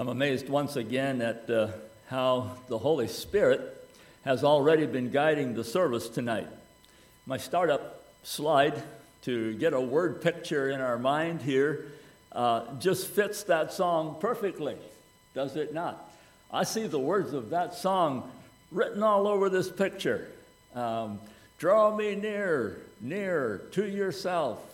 I'm amazed once again at uh, how the Holy Spirit has already been guiding the service tonight. My startup slide to get a word picture in our mind here uh, just fits that song perfectly, does it not? I see the words of that song written all over this picture. Um, Draw me near, near to yourself.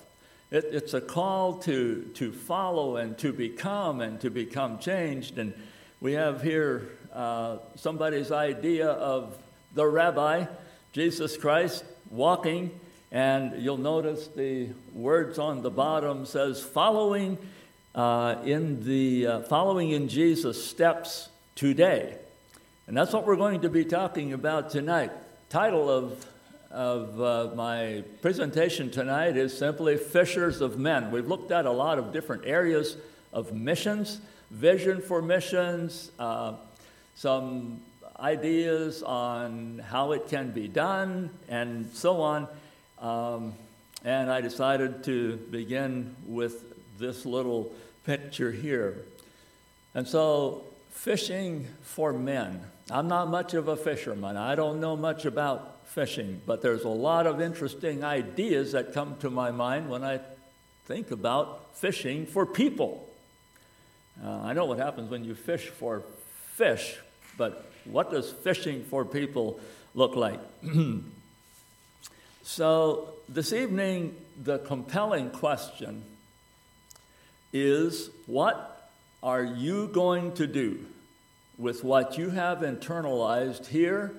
It, it's a call to, to follow and to become and to become changed. And we have here uh, somebody's idea of the rabbi, Jesus Christ, walking. And you'll notice the words on the bottom says, following uh, in the uh, following in Jesus' steps today. And that's what we're going to be talking about tonight. Title of of uh, my presentation tonight is simply Fishers of Men. We've looked at a lot of different areas of missions, vision for missions, uh, some ideas on how it can be done, and so on. Um, and I decided to begin with this little picture here. And so, fishing for men. I'm not much of a fisherman. I don't know much about fishing, but there's a lot of interesting ideas that come to my mind when I think about fishing for people. Uh, I know what happens when you fish for fish, but what does fishing for people look like? so, this evening, the compelling question is what are you going to do with what you have internalized here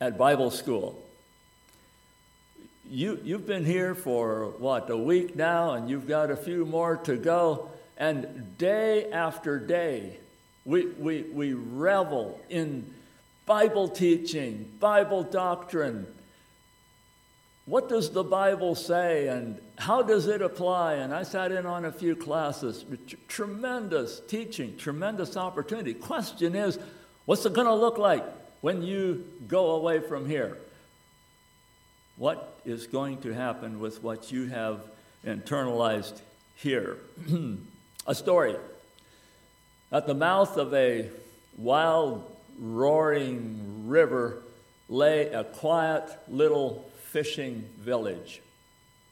at Bible school. You, you've been here for what, a week now, and you've got a few more to go. And day after day, we, we, we revel in Bible teaching, Bible doctrine. What does the Bible say, and how does it apply? And I sat in on a few classes. Tremendous teaching, tremendous opportunity. Question is, what's it going to look like? when you go away from here, what is going to happen with what you have internalized here? a story. At the mouth of a wild, roaring river lay a quiet little fishing village.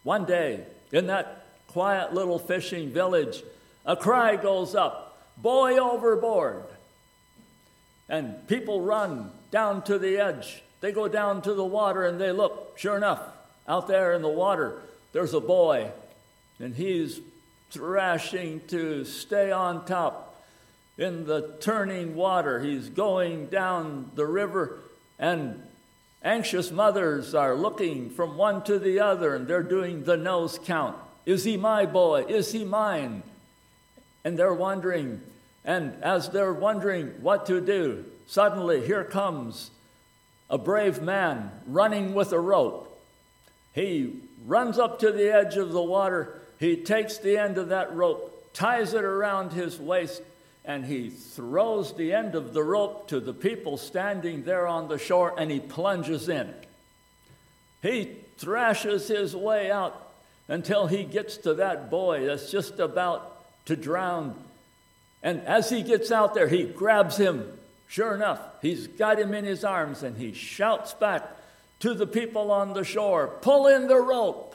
One day, in that quiet little fishing village, a cry goes up Boy overboard! And people run down to the edge. They go down to the water and they look. Sure enough, out there in the water, there's a boy, and he's thrashing to stay on top in the turning water. He's going down the river, and anxious mothers are looking from one to the other, and they're doing the nose count. Is he my boy? Is he mine? And they're wondering, and as they're wondering what to do, suddenly here comes a brave man running with a rope. He runs up to the edge of the water. He takes the end of that rope, ties it around his waist, and he throws the end of the rope to the people standing there on the shore and he plunges in. He thrashes his way out until he gets to that boy that's just about to drown and as he gets out there, he grabs him. Sure enough, he's got him in his arms and he shouts back to the people on the shore pull in the rope.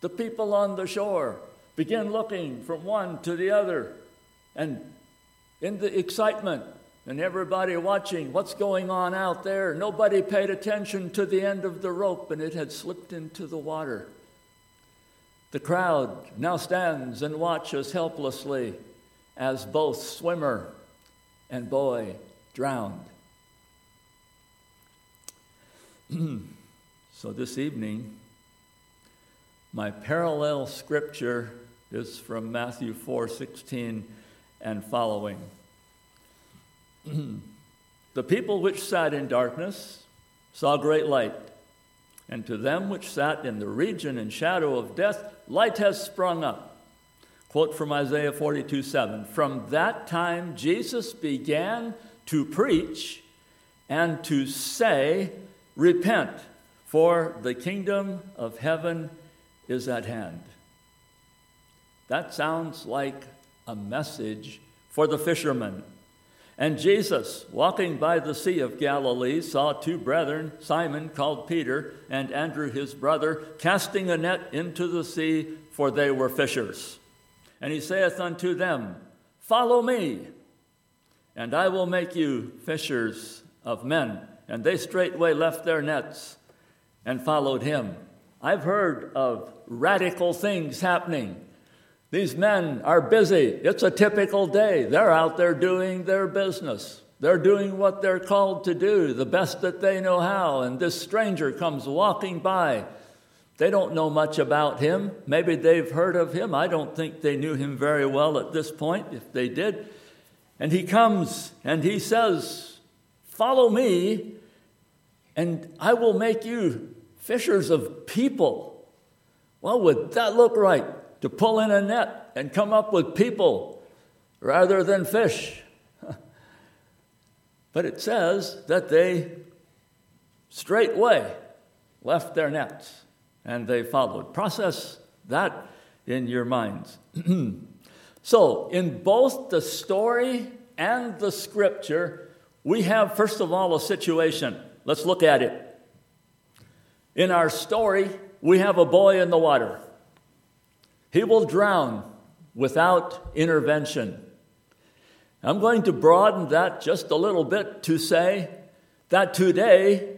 The people on the shore begin looking from one to the other and in the excitement and everybody watching what's going on out there, nobody paid attention to the end of the rope and it had slipped into the water. The crowd now stands and watches helplessly as both swimmer and boy drowned. so this evening, my parallel scripture is from Matthew 4:16 and following. the people which sat in darkness saw great light. And to them which sat in the region and shadow of death, light has sprung up. Quote from Isaiah 42 7. From that time, Jesus began to preach and to say, Repent, for the kingdom of heaven is at hand. That sounds like a message for the fishermen. And Jesus, walking by the Sea of Galilee, saw two brethren, Simon called Peter, and Andrew his brother, casting a net into the sea, for they were fishers. And he saith unto them, Follow me, and I will make you fishers of men. And they straightway left their nets and followed him. I've heard of radical things happening these men are busy. It's a typical day. They're out there doing their business. They're doing what they're called to do, the best that they know how. And this stranger comes walking by. They don't know much about him. Maybe they've heard of him. I don't think they knew him very well at this point, if they did. And he comes and he says, Follow me, and I will make you fishers of people. Well, would that look like? To pull in a net and come up with people rather than fish. but it says that they straightway left their nets and they followed. Process that in your minds. so, in both the story and the scripture, we have, first of all, a situation. Let's look at it. In our story, we have a boy in the water. He will drown without intervention. I'm going to broaden that just a little bit to say that today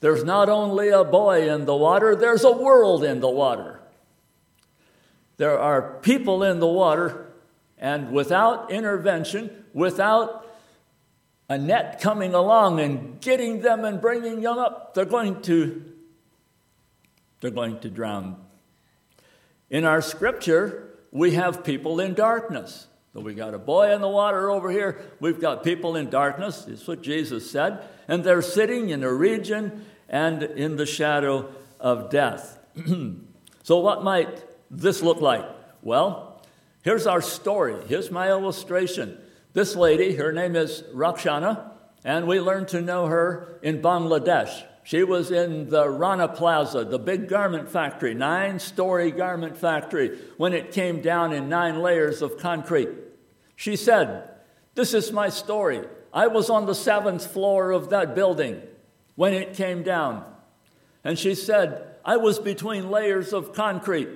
there's not only a boy in the water, there's a world in the water. There are people in the water, and without intervention, without a net coming along and getting them and bringing them up, they're going to they're going to drown in our scripture, we have people in darkness. So we got a boy in the water over here. We've got people in darkness. That's what Jesus said. And they're sitting in a region and in the shadow of death. so, what might this look like? Well, here's our story. Here's my illustration. This lady, her name is Rakshana, and we learned to know her in Bangladesh. She was in the Rana Plaza, the big garment factory, nine story garment factory, when it came down in nine layers of concrete. She said, This is my story. I was on the seventh floor of that building when it came down. And she said, I was between layers of concrete.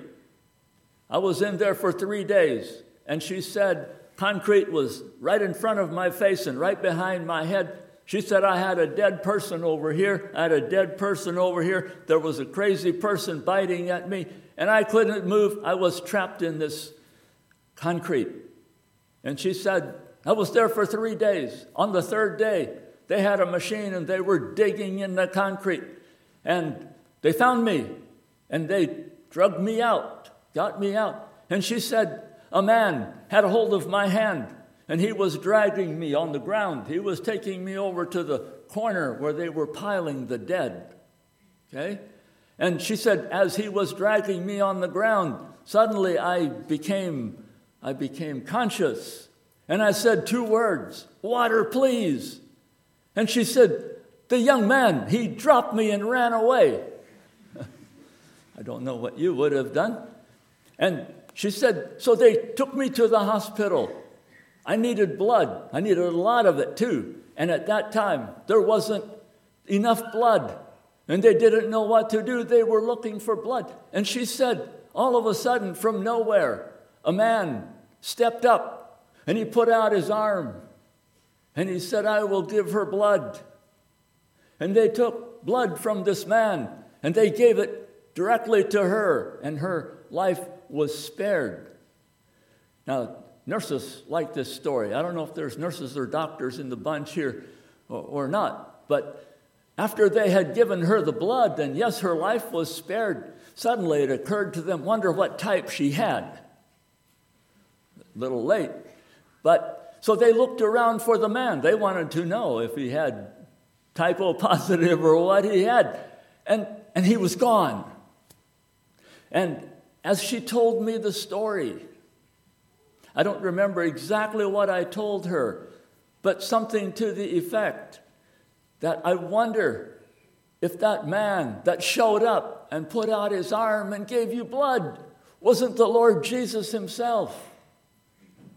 I was in there for three days. And she said, concrete was right in front of my face and right behind my head. She said, I had a dead person over here. I had a dead person over here. There was a crazy person biting at me, and I couldn't move. I was trapped in this concrete. And she said, I was there for three days. On the third day, they had a machine and they were digging in the concrete. And they found me and they drugged me out, got me out. And she said, A man had a hold of my hand and he was dragging me on the ground. He was taking me over to the corner where they were piling the dead. Okay? And she said, as he was dragging me on the ground, suddenly I became, I became conscious. And I said two words, water, please. And she said, the young man, he dropped me and ran away. I don't know what you would have done. And she said, so they took me to the hospital. I needed blood. I needed a lot of it too. And at that time, there wasn't enough blood. And they didn't know what to do. They were looking for blood. And she said, all of a sudden, from nowhere, a man stepped up and he put out his arm and he said, I will give her blood. And they took blood from this man and they gave it directly to her, and her life was spared. Now, Nurses like this story. I don't know if there's nurses or doctors in the bunch here or, not, but after they had given her the blood, and yes, her life was spared, suddenly it occurred to them, wonder what type she had. A little late. But so they looked around for the man. They wanted to know if he had type O positive or what he had. And, and he was gone. And as she told me the story, I don't remember exactly what I told her, but something to the effect that I wonder if that man that showed up and put out his arm and gave you blood wasn't the Lord Jesus himself.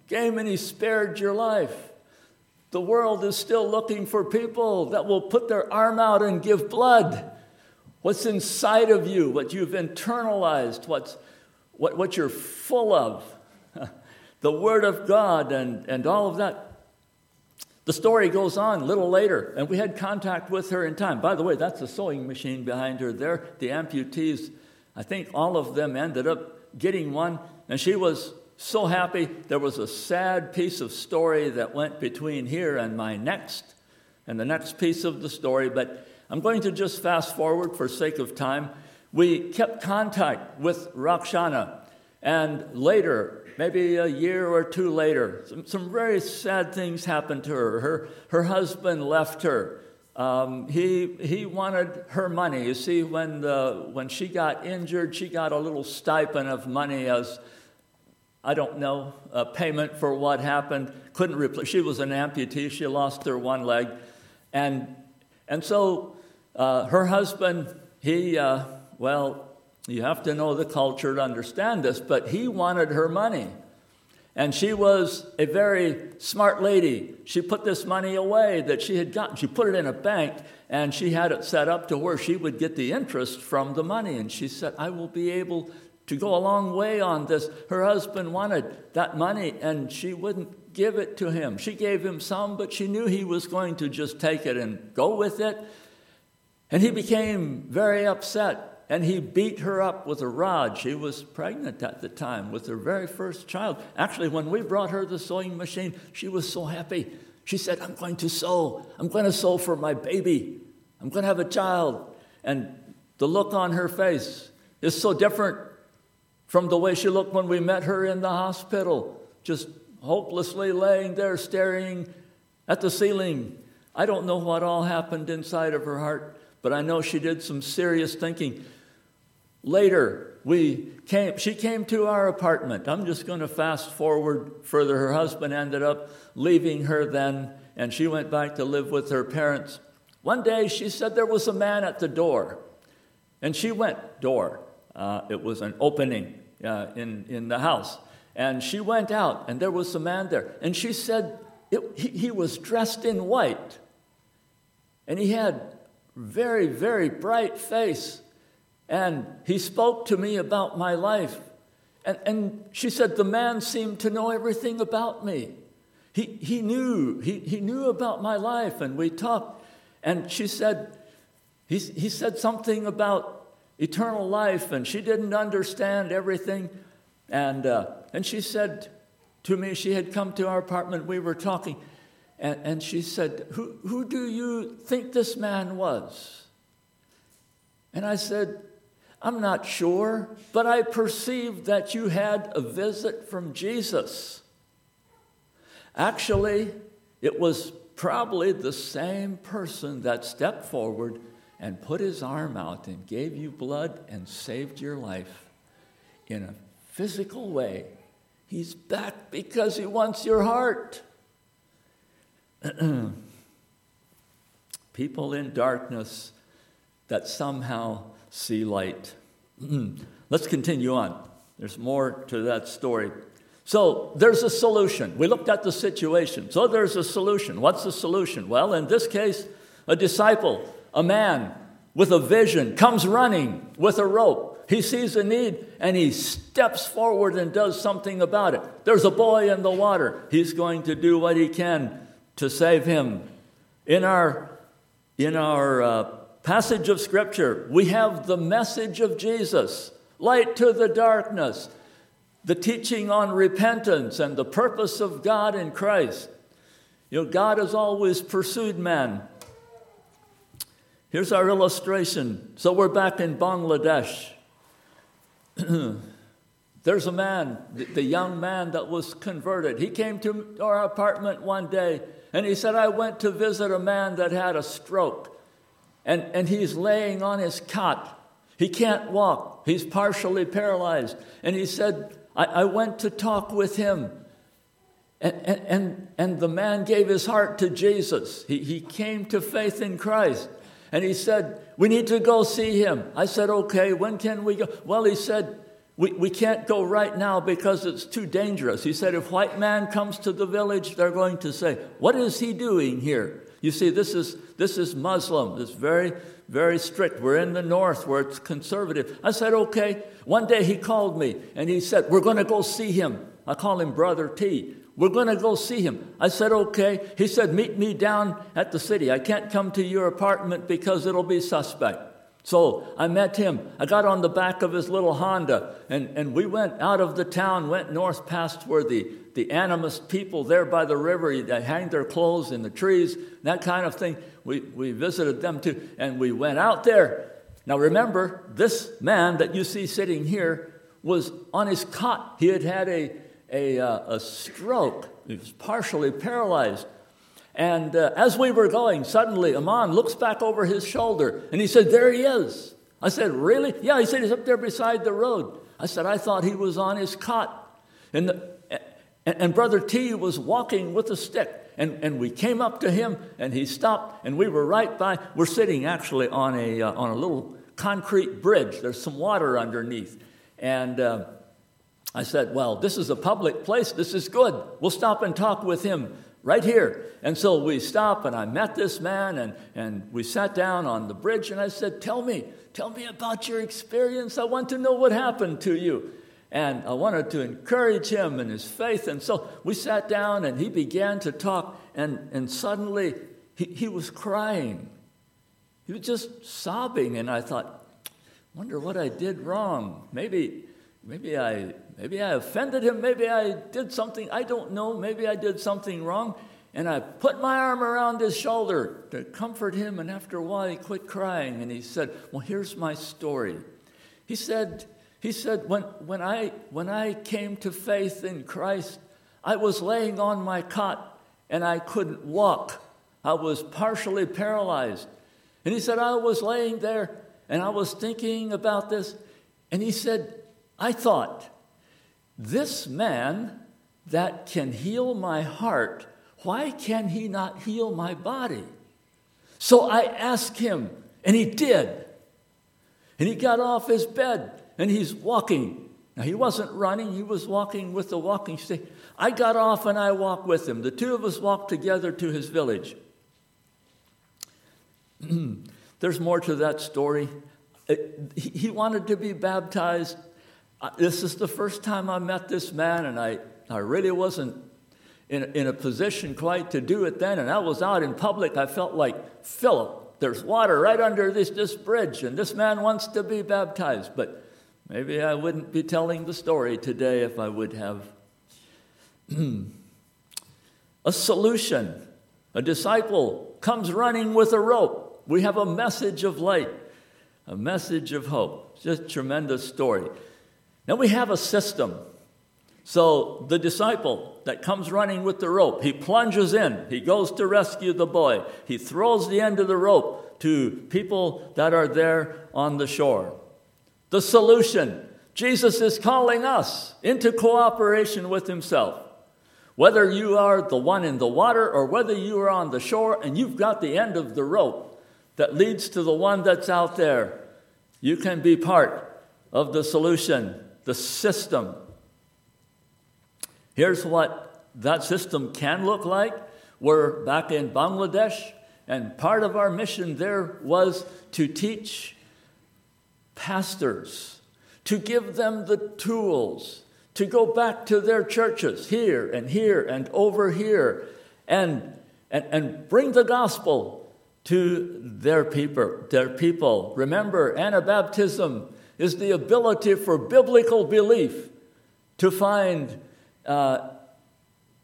came and he spared your life. The world is still looking for people that will put their arm out and give blood. What's inside of you, what you've internalized, what's, what, what you're full of, the Word of God and, and all of that. The story goes on a little later, and we had contact with her in time. By the way, that's a sewing machine behind her there. The amputees, I think all of them ended up getting one, and she was so happy. There was a sad piece of story that went between here and my next, and the next piece of the story, but I'm going to just fast forward for sake of time. We kept contact with Rakshana, and later, maybe a year or two later, some, some very sad things happened to her. Her, her husband left her. Um, he, he wanted her money. You see, when, the, when she got injured, she got a little stipend of money as I don't know, a payment for what happened. Couldn't replace. She was an amputee. She lost her one leg, and and so uh, her husband, he uh, well, you have to know the culture to understand this, but he wanted her money. And she was a very smart lady. She put this money away that she had gotten. She put it in a bank and she had it set up to where she would get the interest from the money. And she said, I will be able to go a long way on this. Her husband wanted that money and she wouldn't give it to him. She gave him some, but she knew he was going to just take it and go with it. And he became very upset and he beat her up with a rod. She was pregnant at the time with her very first child. Actually, when we brought her the sewing machine, she was so happy. She said, I'm going to sew. I'm going to sew for my baby. I'm going to have a child. And the look on her face is so different from the way she looked when we met her in the hospital, just hopelessly laying there staring at the ceiling. I don't know what all happened inside of her heart, but I know she did some serious thinking. Later, we came, she came to our apartment. I'm just going to fast forward further. Her husband ended up leaving her then, and she went back to live with her parents. One day, she said there was a man at the door, and she went, door. Uh, it was an opening uh, in, in the house. And she went out, and there was a man there. And she said it, he, he was dressed in white. And he had very, very bright face. And he spoke to me about my life. And, and she said, The man seemed to know everything about me. He, he knew, he, he knew about my life, and we talked. And she said, he, he said something about eternal life, and she didn't understand everything. And, uh, and she said to me, she had come to our apartment, we were talking, and, and she said, who, who do you think this man was? And I said, I'm not sure, but I perceived that you had a visit from Jesus. Actually, it was probably the same person that stepped forward and put his arm out and gave you blood and saved your life in a physical way. He's back because he wants your heart. People in darkness that somehow see light. Let's continue on. There's more to that story. So there's a solution. We looked at the situation. So there's a solution. What's the solution? Well, in this case, a disciple a man with a vision comes running with a rope. He sees a need and he steps forward and does something about it. There's a boy in the water. He's going to do what he can to save him. In our, in our uh, passage of Scripture, we have the message of Jesus light to the darkness, the teaching on repentance and the purpose of God in Christ. You know, God has always pursued man Here's our illustration. So we're back in Bangladesh. There's a man, the young man that was converted. He came to our apartment one day and he said, I went to visit a man that had a stroke. And, and he's laying on his cot. He can't walk, he's partially paralyzed. And he said, I, I went to talk with him. And, and, and the man gave his heart to Jesus. He, he came to faith in Christ. And he said, We need to go see him. I said, Okay, when can we go? Well, he said, we, we can't go right now because it's too dangerous. He said, if white man comes to the village, they're going to say, What is he doing here? You see, this is, this is Muslim. It's very, very strict. We're in the north where it's conservative. I said, Okay. One day he called me and he said, We're going to go see him. I call him Brother T. We're going to go see him. I said, Okay. He said, Meet me down at the city. I can't come to your apartment because it'll be suspect. So I met him. I got on the back of his little Honda, and, and we went out of the town, went north past where the, the animist people there by the river, they hang their clothes in the trees, that kind of thing. We, we visited them too, and we went out there. Now remember, this man that you see sitting here was on his cot. He had had a, a, uh, a stroke, he was partially paralyzed. And uh, as we were going, suddenly Aman looks back over his shoulder and he said, There he is. I said, Really? Yeah, he said, He's up there beside the road. I said, I thought he was on his cot. And, the, and, and Brother T was walking with a stick. And, and we came up to him and he stopped and we were right by. We're sitting actually on a, uh, on a little concrete bridge. There's some water underneath. And uh, I said, Well, this is a public place. This is good. We'll stop and talk with him right here. And so we stopped, and I met this man, and, and we sat down on the bridge, and I said, Tell me, tell me about your experience. I want to know what happened to you. And I wanted to encourage him in his faith. And so we sat down, and he began to talk, and, and suddenly he, he was crying. He was just sobbing, and I thought, wonder what I did wrong. Maybe, maybe I Maybe I offended him. Maybe I did something. I don't know. Maybe I did something wrong. And I put my arm around his shoulder to comfort him. And after a while, he quit crying and he said, Well, here's my story. He said, he said when, when, I, when I came to faith in Christ, I was laying on my cot and I couldn't walk. I was partially paralyzed. And he said, I was laying there and I was thinking about this. And he said, I thought, this man that can heal my heart, why can he not heal my body? So I asked him, and he did. And he got off his bed and he's walking. Now, he wasn't running, he was walking with the walking stick. I got off and I walked with him. The two of us walked together to his village. There's more to that story. He wanted to be baptized this is the first time I met this man, and I, I really wasn't in, in a position quite to do it then. And I was out in public. I felt like, Philip, there's water right under this, this bridge, and this man wants to be baptized. But maybe I wouldn't be telling the story today if I would have. a solution. A disciple comes running with a rope. We have a message of light, a message of hope. Just tremendous story. Now we have a system. So the disciple that comes running with the rope, he plunges in, he goes to rescue the boy, he throws the end of the rope to people that are there on the shore. The solution Jesus is calling us into cooperation with himself. Whether you are the one in the water or whether you are on the shore and you've got the end of the rope that leads to the one that's out there, you can be part of the solution the system. Here's what that system can look like. We're back in Bangladesh, and part of our mission there was to teach pastors, to give them the tools to go back to their churches here and here and over here and, and, and bring the gospel to their people, their people. Remember, Anabaptism is the ability for biblical belief to find uh,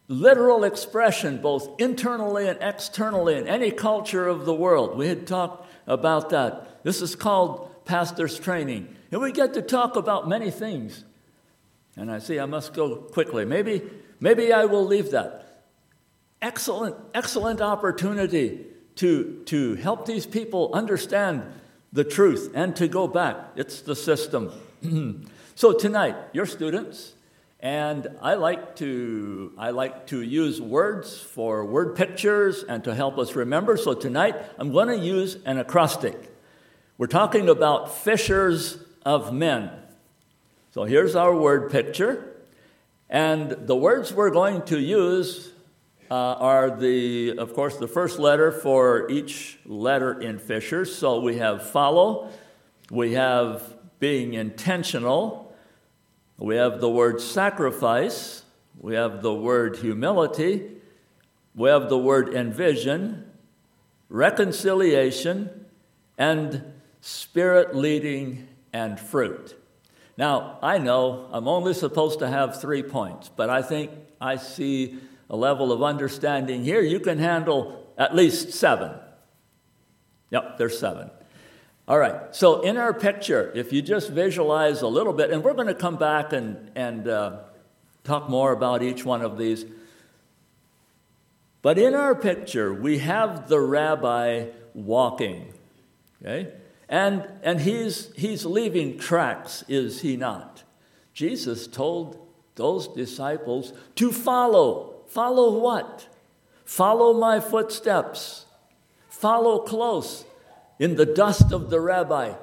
literal expression both internally and externally in any culture of the world. We had talked about that. This is called pastor's training. And we get to talk about many things. And I see I must go quickly. Maybe, maybe I will leave that. Excellent, excellent opportunity to, to help these people understand the truth and to go back. It's the system. so tonight, your students, and I like to I like to use words for word pictures and to help us remember. So tonight, I'm going to use an acrostic. We're talking about fishers of men. So here's our word picture. And the words we're going to use uh, are the, of course, the first letter for each letter in Fisher. So we have follow, we have being intentional, we have the word sacrifice, we have the word humility, we have the word envision, reconciliation, and spirit leading and fruit. Now, I know I'm only supposed to have three points, but I think I see a level of understanding here. You can handle at least seven. Yep, there's seven. All right, so in our picture, if you just visualize a little bit, and we're going to come back and, and uh, talk more about each one of these. But in our picture, we have the rabbi walking. Okay? And, and he's, he's leaving tracks, is he not? Jesus told those disciples to follow. Follow what? Follow my footsteps. Follow close in the dust of the rabbi.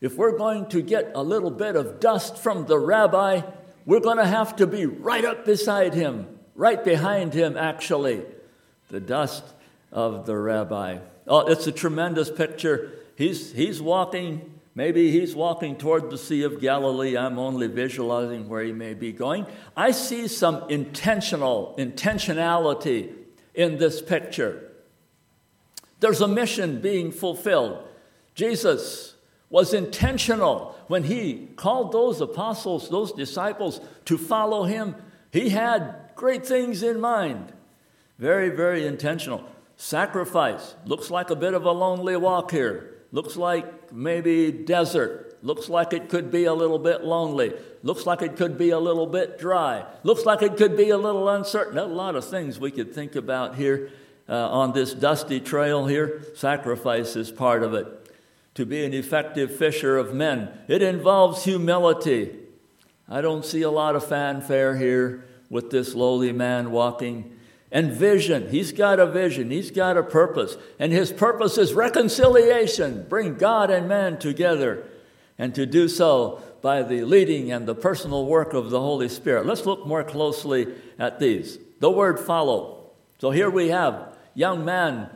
If we're going to get a little bit of dust from the rabbi, we're going to have to be right up beside him, right behind him, actually. The dust of the rabbi. Oh, it's a tremendous picture he's, he's walking, maybe he's walking toward the Sea of Galilee. I'm only visualizing where he may be going. I see some intentional, intentionality in this picture. There's a mission being fulfilled. Jesus was intentional when he called those apostles, those disciples, to follow him. He had great things in mind. Very, very intentional. Sacrifice looks like a bit of a lonely walk here. Looks like maybe desert. Looks like it could be a little bit lonely. Looks like it could be a little bit dry. Looks like it could be a little uncertain. A lot of things we could think about here uh, on this dusty trail here. Sacrifice is part of it. To be an effective fisher of men, it involves humility. I don't see a lot of fanfare here with this lowly man walking and vision. He's got a vision, he's got a purpose. And his purpose is reconciliation, bring God and man together, and to do so by the leading and the personal work of the Holy Spirit. Let's look more closely at these. The word follow. So here we have young man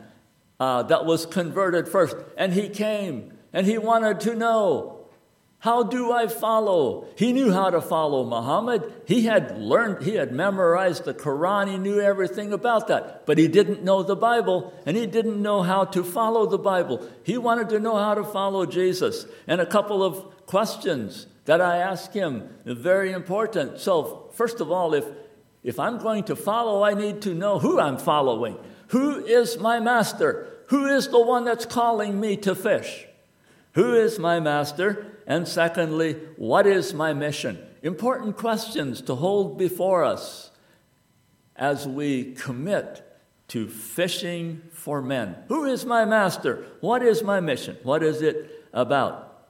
uh, that was converted first, and he came and he wanted to know how do I follow? He knew how to follow Muhammad. He had learned, he had memorized the Quran, he knew everything about that. But he didn't know the Bible, and he didn't know how to follow the Bible. He wanted to know how to follow Jesus. And a couple of questions that I asked him, very important. So, first of all, if, if I'm going to follow, I need to know who I'm following. Who is my master? Who is the one that's calling me to fish? Who is my master? And secondly, what is my mission? Important questions to hold before us as we commit to fishing for men. Who is my master? What is my mission? What is it about?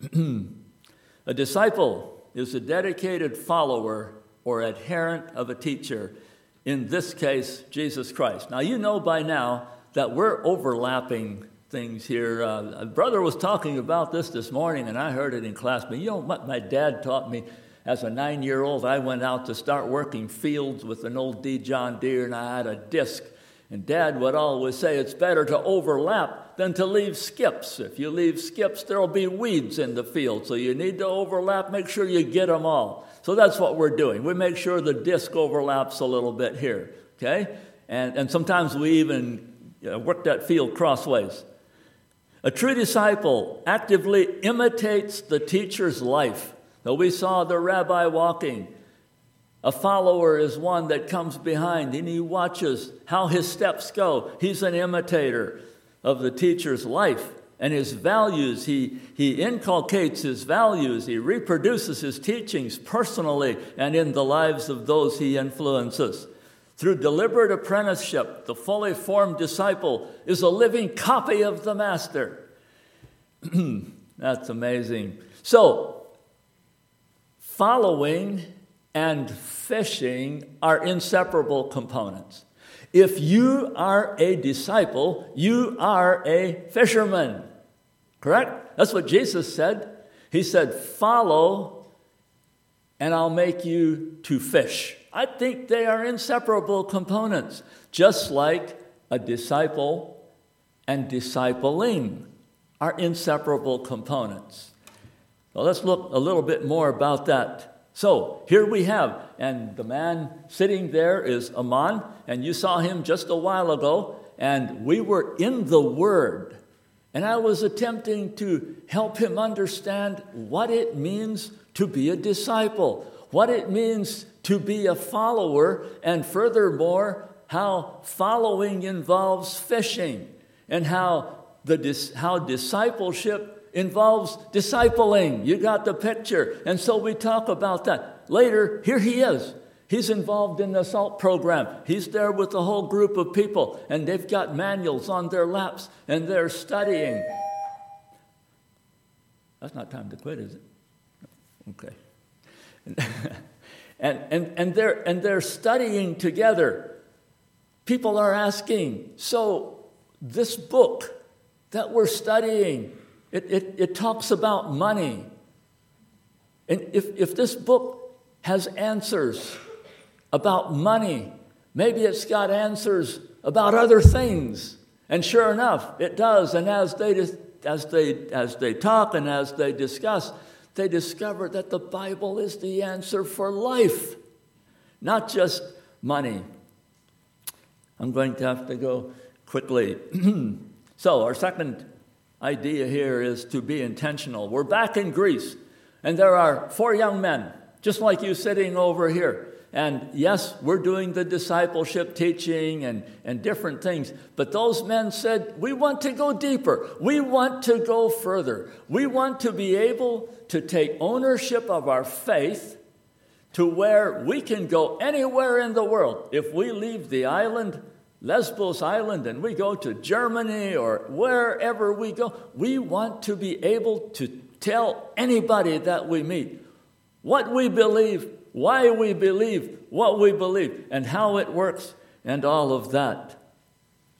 a disciple is a dedicated follower or adherent of a teacher, in this case, Jesus Christ. Now, you know by now that we're overlapping things here. Uh, a brother was talking about this this morning, and I heard it in class. But you know what my dad taught me as a nine year old? I went out to start working fields with an old D. John Deere, and I had a disc. And dad would always say it's better to overlap than to leave skips. If you leave skips, there'll be weeds in the field. So you need to overlap, make sure you get them all. So that's what we're doing. We make sure the disc overlaps a little bit here, okay? And, and sometimes we even know, work that field crossways. A true disciple actively imitates the teacher's life. Though we saw the rabbi walking, a follower is one that comes behind and he watches how his steps go. He's an imitator of the teacher's life and his values. He, he inculcates his values, he reproduces his teachings personally and in the lives of those he influences. Through deliberate apprenticeship, the fully formed disciple is a living copy of the master. That's amazing. So, following and fishing are inseparable components. If you are a disciple, you are a fisherman. Correct? That's what Jesus said. He said, Follow, and I'll make you to fish. I think they are inseparable components, just like a disciple and discipling are inseparable components. Well, let's look a little bit more about that. So here we have, and the man sitting there is Aman, and you saw him just a while ago, and we were in the Word. And I was attempting to help him understand what it means to be a disciple, what it means to be a follower, and furthermore, how following involves fishing, and how, the, how discipleship involves discipling. You got the picture. And so we talk about that. Later, here he is. He's involved in the SALT program. He's there with a whole group of people, and they've got manuals on their laps, and they're studying. That's not time to quit, is it? Okay. and, and, and, they're, and they're studying together. People are asking, so this book that we're studying, it, it, it talks about money. And if, if this book has answers about money, maybe it's got answers about other things. And sure enough, it does. And as they, as they, as they talk and as they discuss, they discover that the Bible is the answer for life, not just money. I'm going to have to go quickly. so, our second idea here is to be intentional. We're back in Greece, and there are four young men, just like you sitting over here. And yes, we're doing the discipleship teaching and, and different things. But those men said, We want to go deeper. We want to go further. We want to be able to take ownership of our faith to where we can go anywhere in the world. If we leave the island, Lesbos Island, and we go to Germany or wherever we go, we want to be able to tell anybody that we meet what we believe why we believe what we believe and how it works and all of that.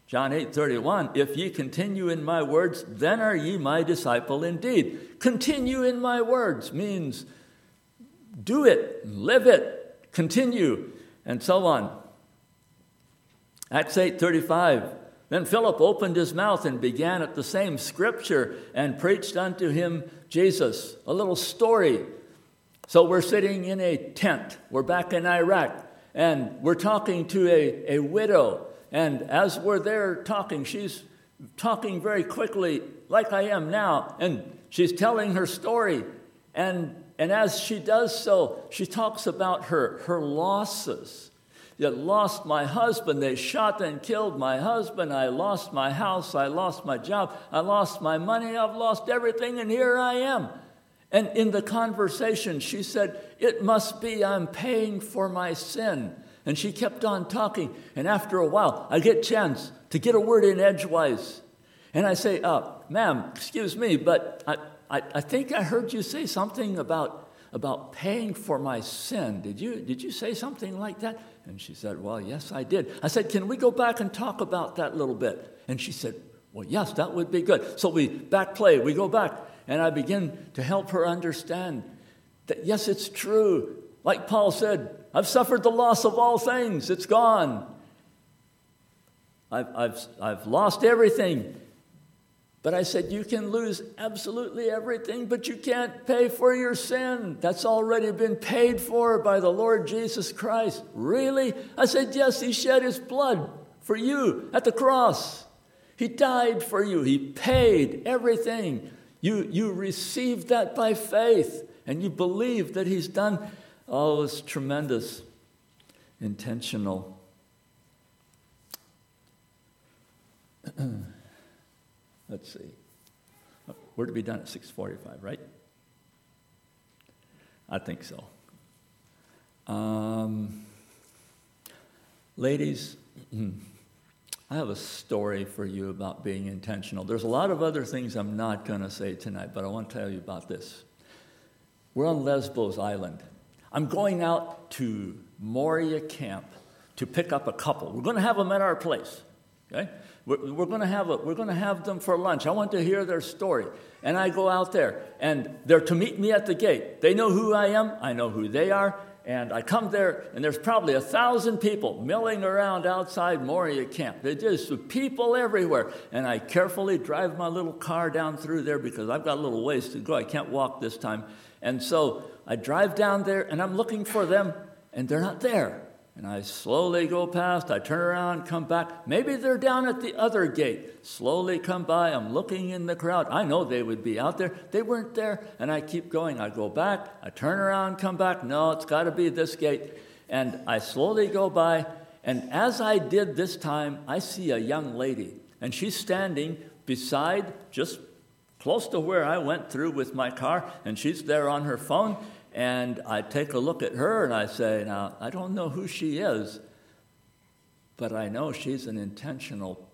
John 8 31, if ye continue in my words, then are ye my disciple indeed. Continue in my words means do it, live it, continue, and so on. Acts 8 35, then Philip opened his mouth and began at the same scripture and preached unto him Jesus. A little story so we're sitting in a tent. We're back in Iraq, and we're talking to a, a widow. And as we're there talking, she's talking very quickly, like I am now, and she's telling her story. And, and as she does so, she talks about her, her losses. You lost my husband. They shot and killed my husband. I lost my house. I lost my job. I lost my money. I've lost everything, and here I am. And in the conversation, she said, It must be I'm paying for my sin. And she kept on talking. And after a while, I get chance to get a word in edgewise. And I say, uh, Ma'am, excuse me, but I, I, I think I heard you say something about, about paying for my sin. Did you, did you say something like that? And she said, Well, yes, I did. I said, Can we go back and talk about that a little bit? And she said, Well, yes, that would be good. So we back play, we go back. And I begin to help her understand that, yes, it's true. Like Paul said, I've suffered the loss of all things, it's gone. I've, I've, I've lost everything. But I said, You can lose absolutely everything, but you can't pay for your sin. That's already been paid for by the Lord Jesus Christ. Really? I said, Yes, He shed His blood for you at the cross. He died for you, He paid everything. You, you received that by faith and you believe that He's done. Oh, it's tremendous, intentional. Let's see. We're to be done at 6:45, right? I think so. Um, ladies, I have a story for you about being intentional. There's a lot of other things I'm not going to say tonight, but I want to tell you about this. We're on Lesbos Island. I'm going out to Moria Camp to pick up a couple. We're going to have them at our place. Okay? We're, we're going to have a, we're going to have them for lunch. I want to hear their story. And I go out there, and they're to meet me at the gate. They know who I am. I know who they are. And I come there, and there's probably a thousand people milling around outside Moria camp. There's just people everywhere. And I carefully drive my little car down through there because I've got a little ways to go. I can't walk this time. And so I drive down there, and I'm looking for them, and they're not there. And I slowly go past, I turn around, come back. Maybe they're down at the other gate. Slowly come by, I'm looking in the crowd. I know they would be out there. They weren't there. And I keep going. I go back, I turn around, come back. No, it's got to be this gate. And I slowly go by. And as I did this time, I see a young lady. And she's standing beside, just close to where I went through with my car. And she's there on her phone. And I take a look at her and I say, Now, I don't know who she is, but I know she's an intentional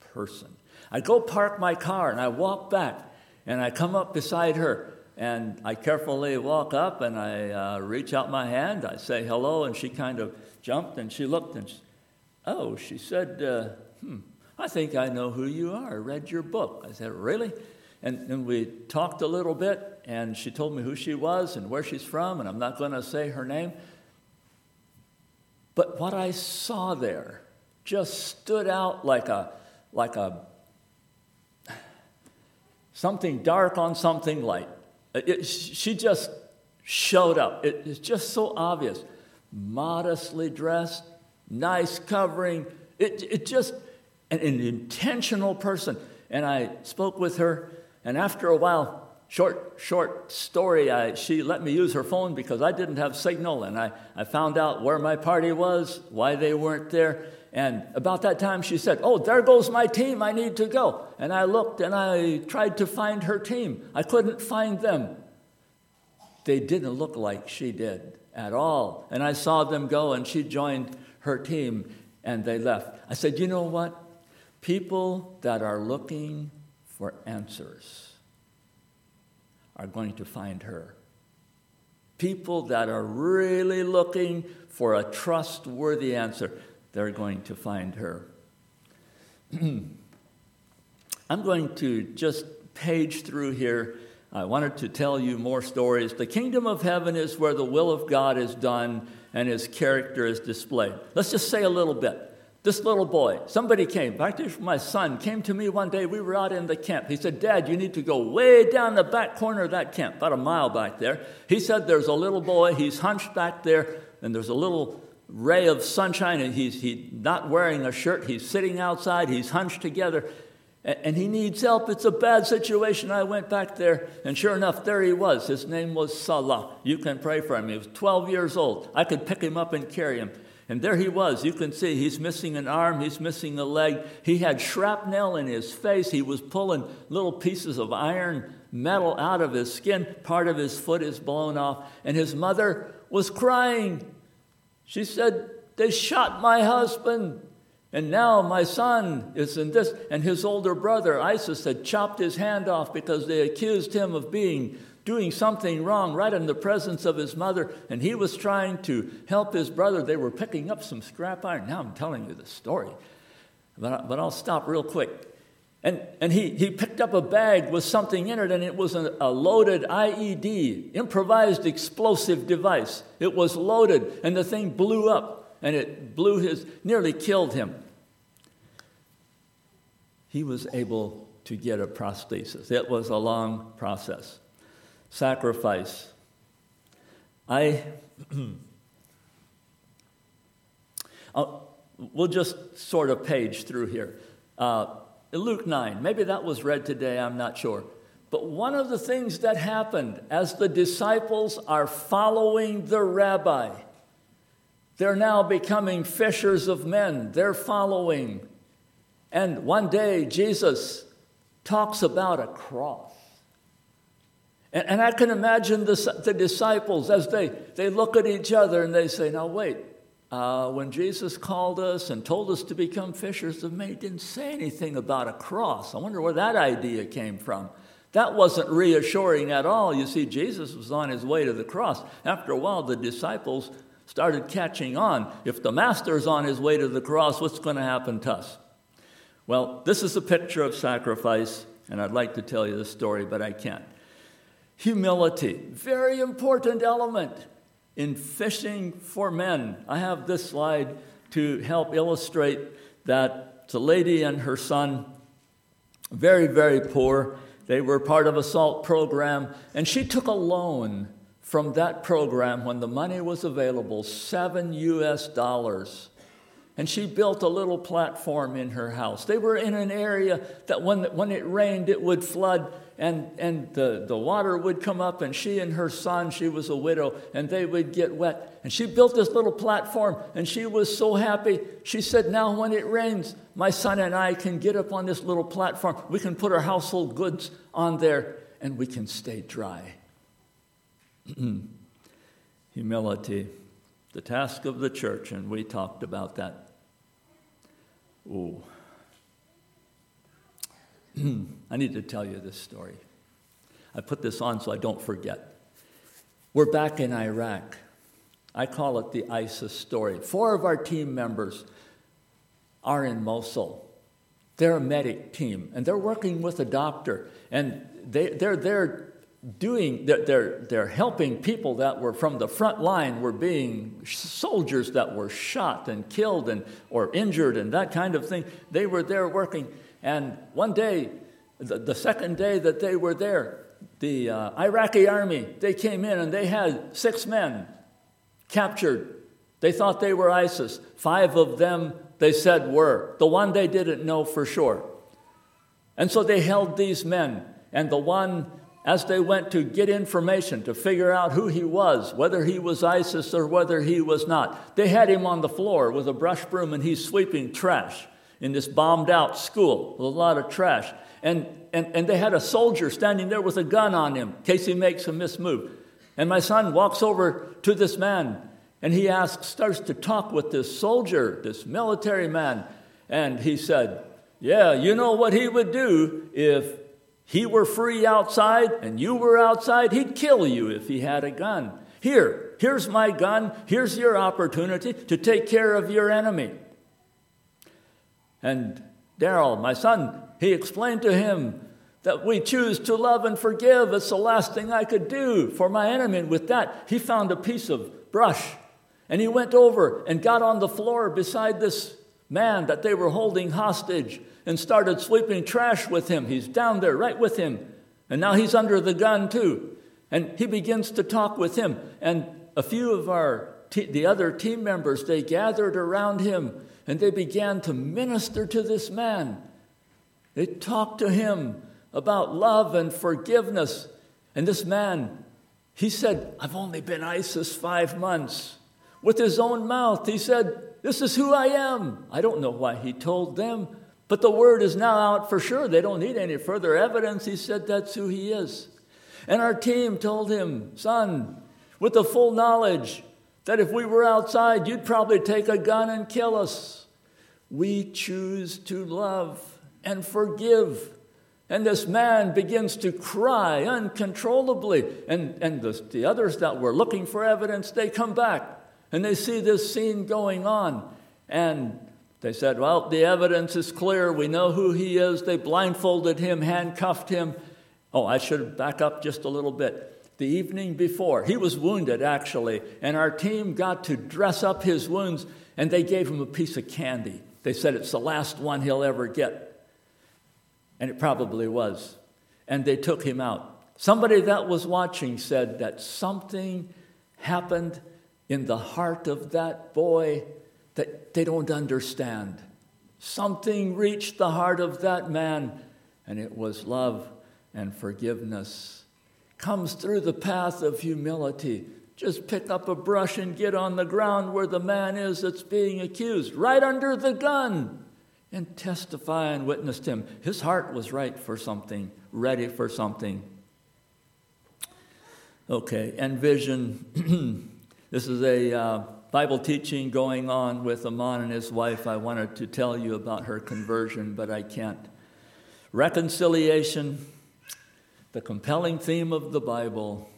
person. I go park my car and I walk back and I come up beside her and I carefully walk up and I uh, reach out my hand. I say hello, and she kind of jumped and she looked and she, oh, she said, uh, hmm, I think I know who you are. I read your book. I said, Really? And, and we talked a little bit, and she told me who she was and where she's from, and I'm not going to say her name. But what I saw there just stood out like a, like a something dark on something light. It, she just showed up. It, it's just so obvious. Modestly dressed, nice covering. It, it just, an, an intentional person. And I spoke with her, and after a while, short, short story, I, she let me use her phone because I didn't have signal. And I, I found out where my party was, why they weren't there. And about that time, she said, Oh, there goes my team. I need to go. And I looked and I tried to find her team. I couldn't find them. They didn't look like she did at all. And I saw them go, and she joined her team, and they left. I said, You know what? People that are looking for answers are going to find her. People that are really looking for a trustworthy answer, they're going to find her. I'm going to just page through here. I wanted to tell you more stories. The kingdom of heaven is where the will of God is done and his character is displayed. Let's just say a little bit. This little boy, somebody came, actually my son, came to me one day. We were out in the camp. He said, Dad, you need to go way down the back corner of that camp, about a mile back there. He said, There's a little boy, he's hunched back there, and there's a little ray of sunshine, and he's he, not wearing a shirt. He's sitting outside, he's hunched together, and, and he needs help. It's a bad situation. I went back there, and sure enough, there he was. His name was Salah. You can pray for him. He was 12 years old. I could pick him up and carry him. And there he was. You can see he's missing an arm, he's missing a leg. He had shrapnel in his face. He was pulling little pieces of iron metal out of his skin. Part of his foot is blown off. And his mother was crying. She said, They shot my husband. And now my son is in this. And his older brother, ISIS, had chopped his hand off because they accused him of being doing something wrong right in the presence of his mother, and he was trying to help his brother. They were picking up some scrap iron. Now I'm telling you the story, but, but I'll stop real quick. And, and he, he picked up a bag with something in it, and it was a, a loaded IED, improvised explosive device. It was loaded, and the thing blew up, and it blew his, nearly killed him. He was able to get a prosthesis. It was a long process sacrifice. I, we'll just sort of page through here. Uh, Luke 9, maybe that was read today, I'm not sure. But one of the things that happened as the disciples are following the rabbi, they're now becoming fishers of men. They're following. And one day, Jesus talks about a cross. And, and I can imagine the, the disciples as they, they look at each other and they say, Now, wait, uh, when Jesus called us and told us to become fishers of men, he didn't say anything about a cross. I wonder where that idea came from. That wasn't reassuring at all. You see, Jesus was on his way to the cross. After a while, the disciples started catching on. If the master's on his way to the cross, what's going to happen to us? Well, this is a picture of sacrifice, and I'd like to tell you the story, but I can't. Humility, very important element in fishing for men. I have this slide to help illustrate that it's a lady and her son, very, very poor. They were part of a SALT program, and she took a loan from that program when the money was available, seven US dollars. And she built a little platform in her house. They were in an area that when, when it rained, it would flood and, and the, the water would come up, and she and her son, she was a widow, and they would get wet. And she built this little platform, and she was so happy. She said, Now, when it rains, my son and I can get up on this little platform. We can put our household goods on there, and we can stay dry. Humility, the task of the church, and we talked about that. Ooh. I need to tell you this story. I put this on so I don't forget. We're back in Iraq. I call it the ISIS story. Four of our team members are in Mosul. They're a medic team, and they're working with a doctor, and they, they're, they're doing that they're, they're helping people that were from the front line were being soldiers that were shot and killed and or injured and that kind of thing they were there working and one day, the, the second day that they were there, the uh, Iraqi army, they came in and they had six men captured. They thought they were ISIS. Five of them, they said, were. The one they didn't know for sure. And so they held these men. And the one, as they went to get information to figure out who he was, whether he was ISIS or whether he was not, they had him on the floor with a brush broom and he's sweeping trash in this bombed out school with a lot of trash. And, and, and they had a soldier standing there with a gun on him in case he makes a mismove. And my son walks over to this man and he asks, starts to talk with this soldier, this military man. And he said, Yeah, you know what he would do if he were free outside and you were outside? He'd kill you if he had a gun. Here, here's my gun. Here's your opportunity to take care of your enemy. And Daryl, my son, he explained to him that we choose to love and forgive. It's the last thing I could do for my enemy. And with that, he found a piece of brush and he went over and got on the floor beside this man that they were holding hostage and started sweeping trash with him. He's down there right with him. And now he's under the gun too. And he begins to talk with him. And a few of our the other team members, they gathered around him and they began to minister to this man. They talked to him about love and forgiveness. And this man, he said, I've only been ISIS five months. With his own mouth, he said, This is who I am. I don't know why he told them, but the word is now out for sure. They don't need any further evidence. He said, That's who he is. And our team told him, Son, with the full knowledge that if we were outside, you'd probably take a gun and kill us. We choose to love and forgive. And this man begins to cry uncontrollably. And, and the, the others that were looking for evidence, they come back and they see this scene going on. And they said, Well, the evidence is clear. We know who he is. They blindfolded him, handcuffed him. Oh, I should back up just a little bit the evening before. He was wounded, actually, and our team got to dress up his wounds, and they gave him a piece of candy. They said it's the last one he'll ever get. And it probably was. And they took him out. Somebody that was watching said that something happened in the heart of that boy that they don't understand. Something reached the heart of that man, and it was love and forgiveness comes through the path of humility. Just pick up a brush and get on the ground where the man is that's being accused, right under the gun, and testify and witness to him. His heart was right for something, ready for something. Okay, and vision. this is a uh, Bible teaching going on with Aman and his wife. I wanted to tell you about her conversion, but I can't. Reconciliation the compelling theme of the Bible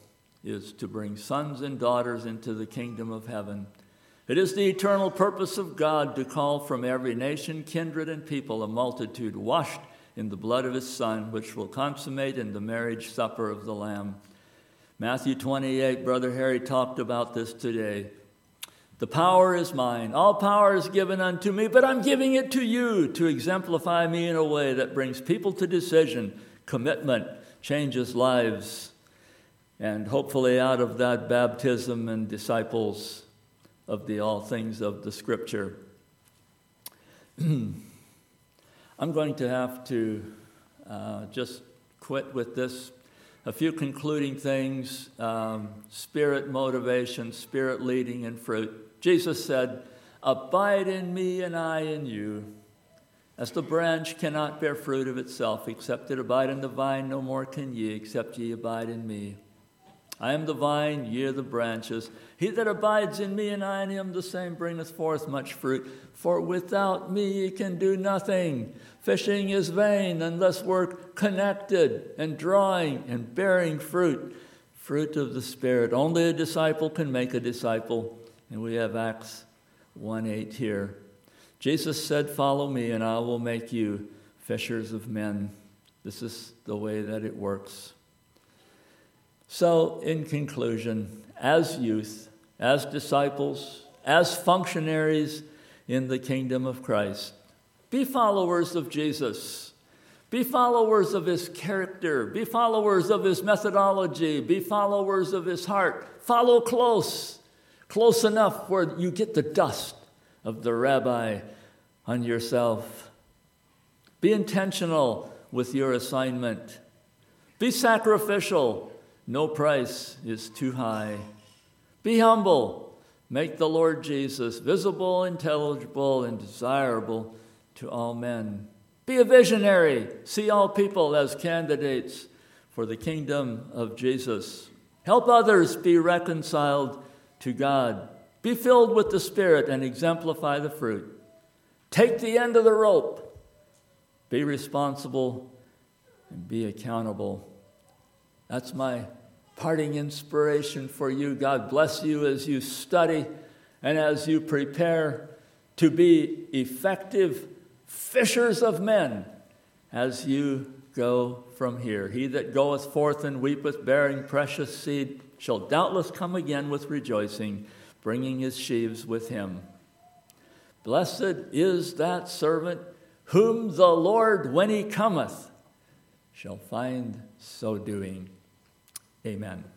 is to bring sons and daughters into the kingdom of heaven. It is the eternal purpose of God to call from every nation, kindred, and people a multitude washed in the blood of his Son, which will consummate in the marriage supper of the Lamb. Matthew 28, Brother Harry talked about this today. The power is mine. All power is given unto me, but I'm giving it to you to exemplify me in a way that brings people to decision, commitment, changes lives, and hopefully out of that baptism and disciples of the all things of the scripture. I'm going to have to uh, just quit with this. A few concluding things um, spirit motivation, spirit leading, and fruit. Jesus said, Abide in me and I in you. As the branch cannot bear fruit of itself, except it abide in the vine, no more can ye, except ye abide in me. I am the vine, ye are the branches. He that abides in me and I in him, the same bringeth forth much fruit. For without me ye can do nothing. Fishing is vain unless we're connected and drawing and bearing fruit, fruit of the Spirit. Only a disciple can make a disciple. And we have Acts 1 8 here. Jesus said, Follow me, and I will make you fishers of men. This is the way that it works. So, in conclusion, as youth, as disciples, as functionaries in the kingdom of Christ, be followers of Jesus. Be followers of his character. Be followers of his methodology. Be followers of his heart. Follow close, close enough where you get the dust of the rabbi on yourself. Be intentional with your assignment. Be sacrificial no price is too high. Be humble. Make the Lord Jesus visible, intelligible, and desirable to all men. Be a visionary. See all people as candidates for the kingdom of Jesus. Help others be reconciled to God. Be filled with the Spirit and exemplify the fruit. Take the end of the rope. Be responsible and be accountable. That's my parting inspiration for you. God bless you as you study and as you prepare to be effective fishers of men as you go from here. He that goeth forth and weepeth, bearing precious seed, shall doubtless come again with rejoicing, bringing his sheaves with him. Blessed is that servant whom the Lord, when he cometh, shall find so doing. Amen.